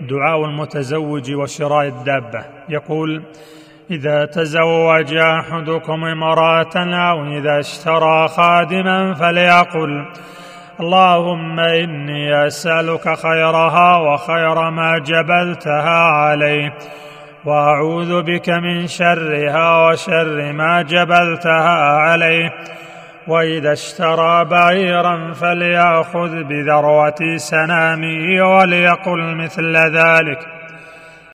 دعاء المتزوج وشراء الدابة. يقول إذا تزوج أحدكم امرأة أو إذا اشترى خادما فليقل اللهم إني أسألك خيرها وخير ما جبلتها عليه وأعوذ بك من شرها وشر ما جبلتها عليه وإذا اشترى بعيرا فليأخذ بذروة سنامه وليقل مثل ذلك.